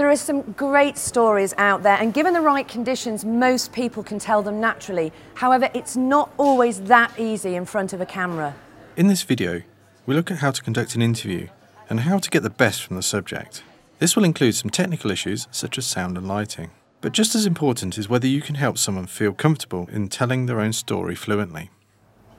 There are some great stories out there, and given the right conditions, most people can tell them naturally. However, it's not always that easy in front of a camera. In this video, we look at how to conduct an interview and how to get the best from the subject. This will include some technical issues such as sound and lighting. But just as important is whether you can help someone feel comfortable in telling their own story fluently.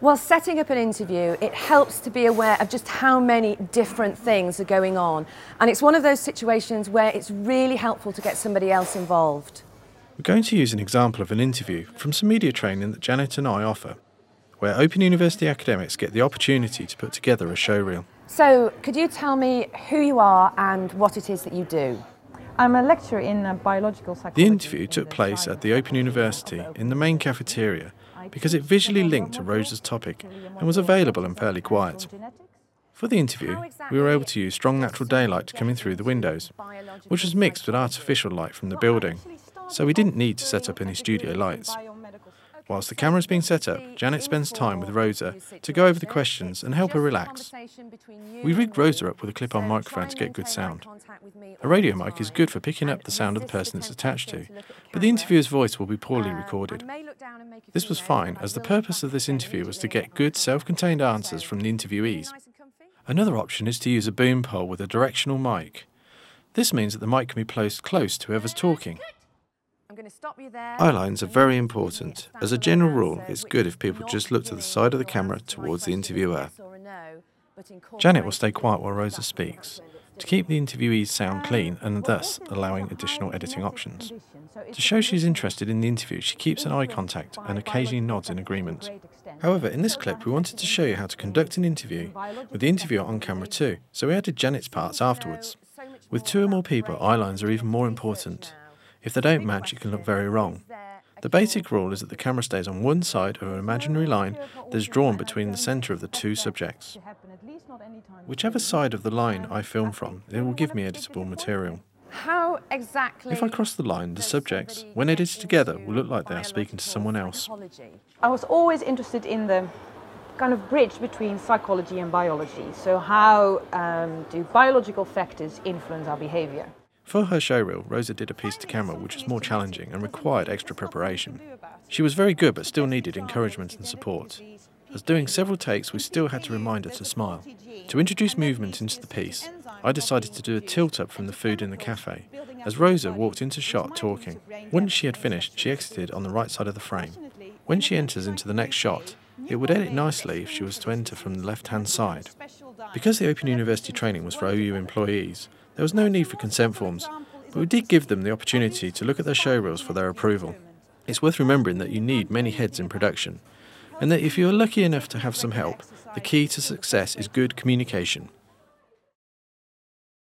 While setting up an interview, it helps to be aware of just how many different things are going on. And it's one of those situations where it's really helpful to get somebody else involved. We're going to use an example of an interview from some media training that Janet and I offer, where Open University academics get the opportunity to put together a showreel. So, could you tell me who you are and what it is that you do? I'm a lecturer in uh, biological psychology. The interview took place at the Open University in the main cafeteria because it visually linked to Rosa's topic and was available and fairly quiet. For the interview, we were able to use strong natural daylight coming through the windows, which was mixed with artificial light from the building, so we didn't need to set up any studio lights. Whilst the camera is being set up, Janet spends time with Rosa to go over the questions and help her relax. We rigged Rosa up with a clip on microphone to get good sound. A radio mic is good for picking up the sound of the person it's attached to, but the interviewer's voice will be poorly recorded. This was fine, as the purpose of this interview was to get good self contained answers from the interviewees. Another option is to use a boom pole with a directional mic. This means that the mic can be placed close to whoever's talking. Eye lines are very important. As a general rule, it's good if people just look to the side of the camera towards the interviewer. Janet will stay quiet while Rosa speaks, to keep the interviewee's sound clean and thus allowing additional editing options. To show she's interested in the interview, she keeps an eye contact and occasionally nods in agreement. However, in this clip, we wanted to show you how to conduct an interview with the interviewer on camera too, so we added Janet's parts afterwards. With two or more people, eye lines are even more important. If they don't match, it can look very wrong. The basic rule is that the camera stays on one side of an imaginary line that is drawn between the centre of the two subjects. Whichever side of the line I film from, it will give me editable material. How exactly? If I cross the line, the subjects, when edited together, will look like they are speaking to someone else. I was always interested in the kind of bridge between psychology and biology. So, how um, do biological factors influence our behavior? For her showreel, Rosa did a piece to camera which was more challenging and required extra preparation. She was very good but still needed encouragement and support. As doing several takes, we still had to remind her to smile. To introduce movement into the piece, I decided to do a tilt up from the food in the cafe, as Rosa walked into shot talking. Once she had finished, she exited on the right side of the frame. When she enters into the next shot, it would edit nicely if she was to enter from the left hand side. Because the Open University training was for OU employees, there was no need for consent forms, but we did give them the opportunity to look at their showreels for their approval. It's worth remembering that you need many heads in production, and that if you are lucky enough to have some help, the key to success is good communication.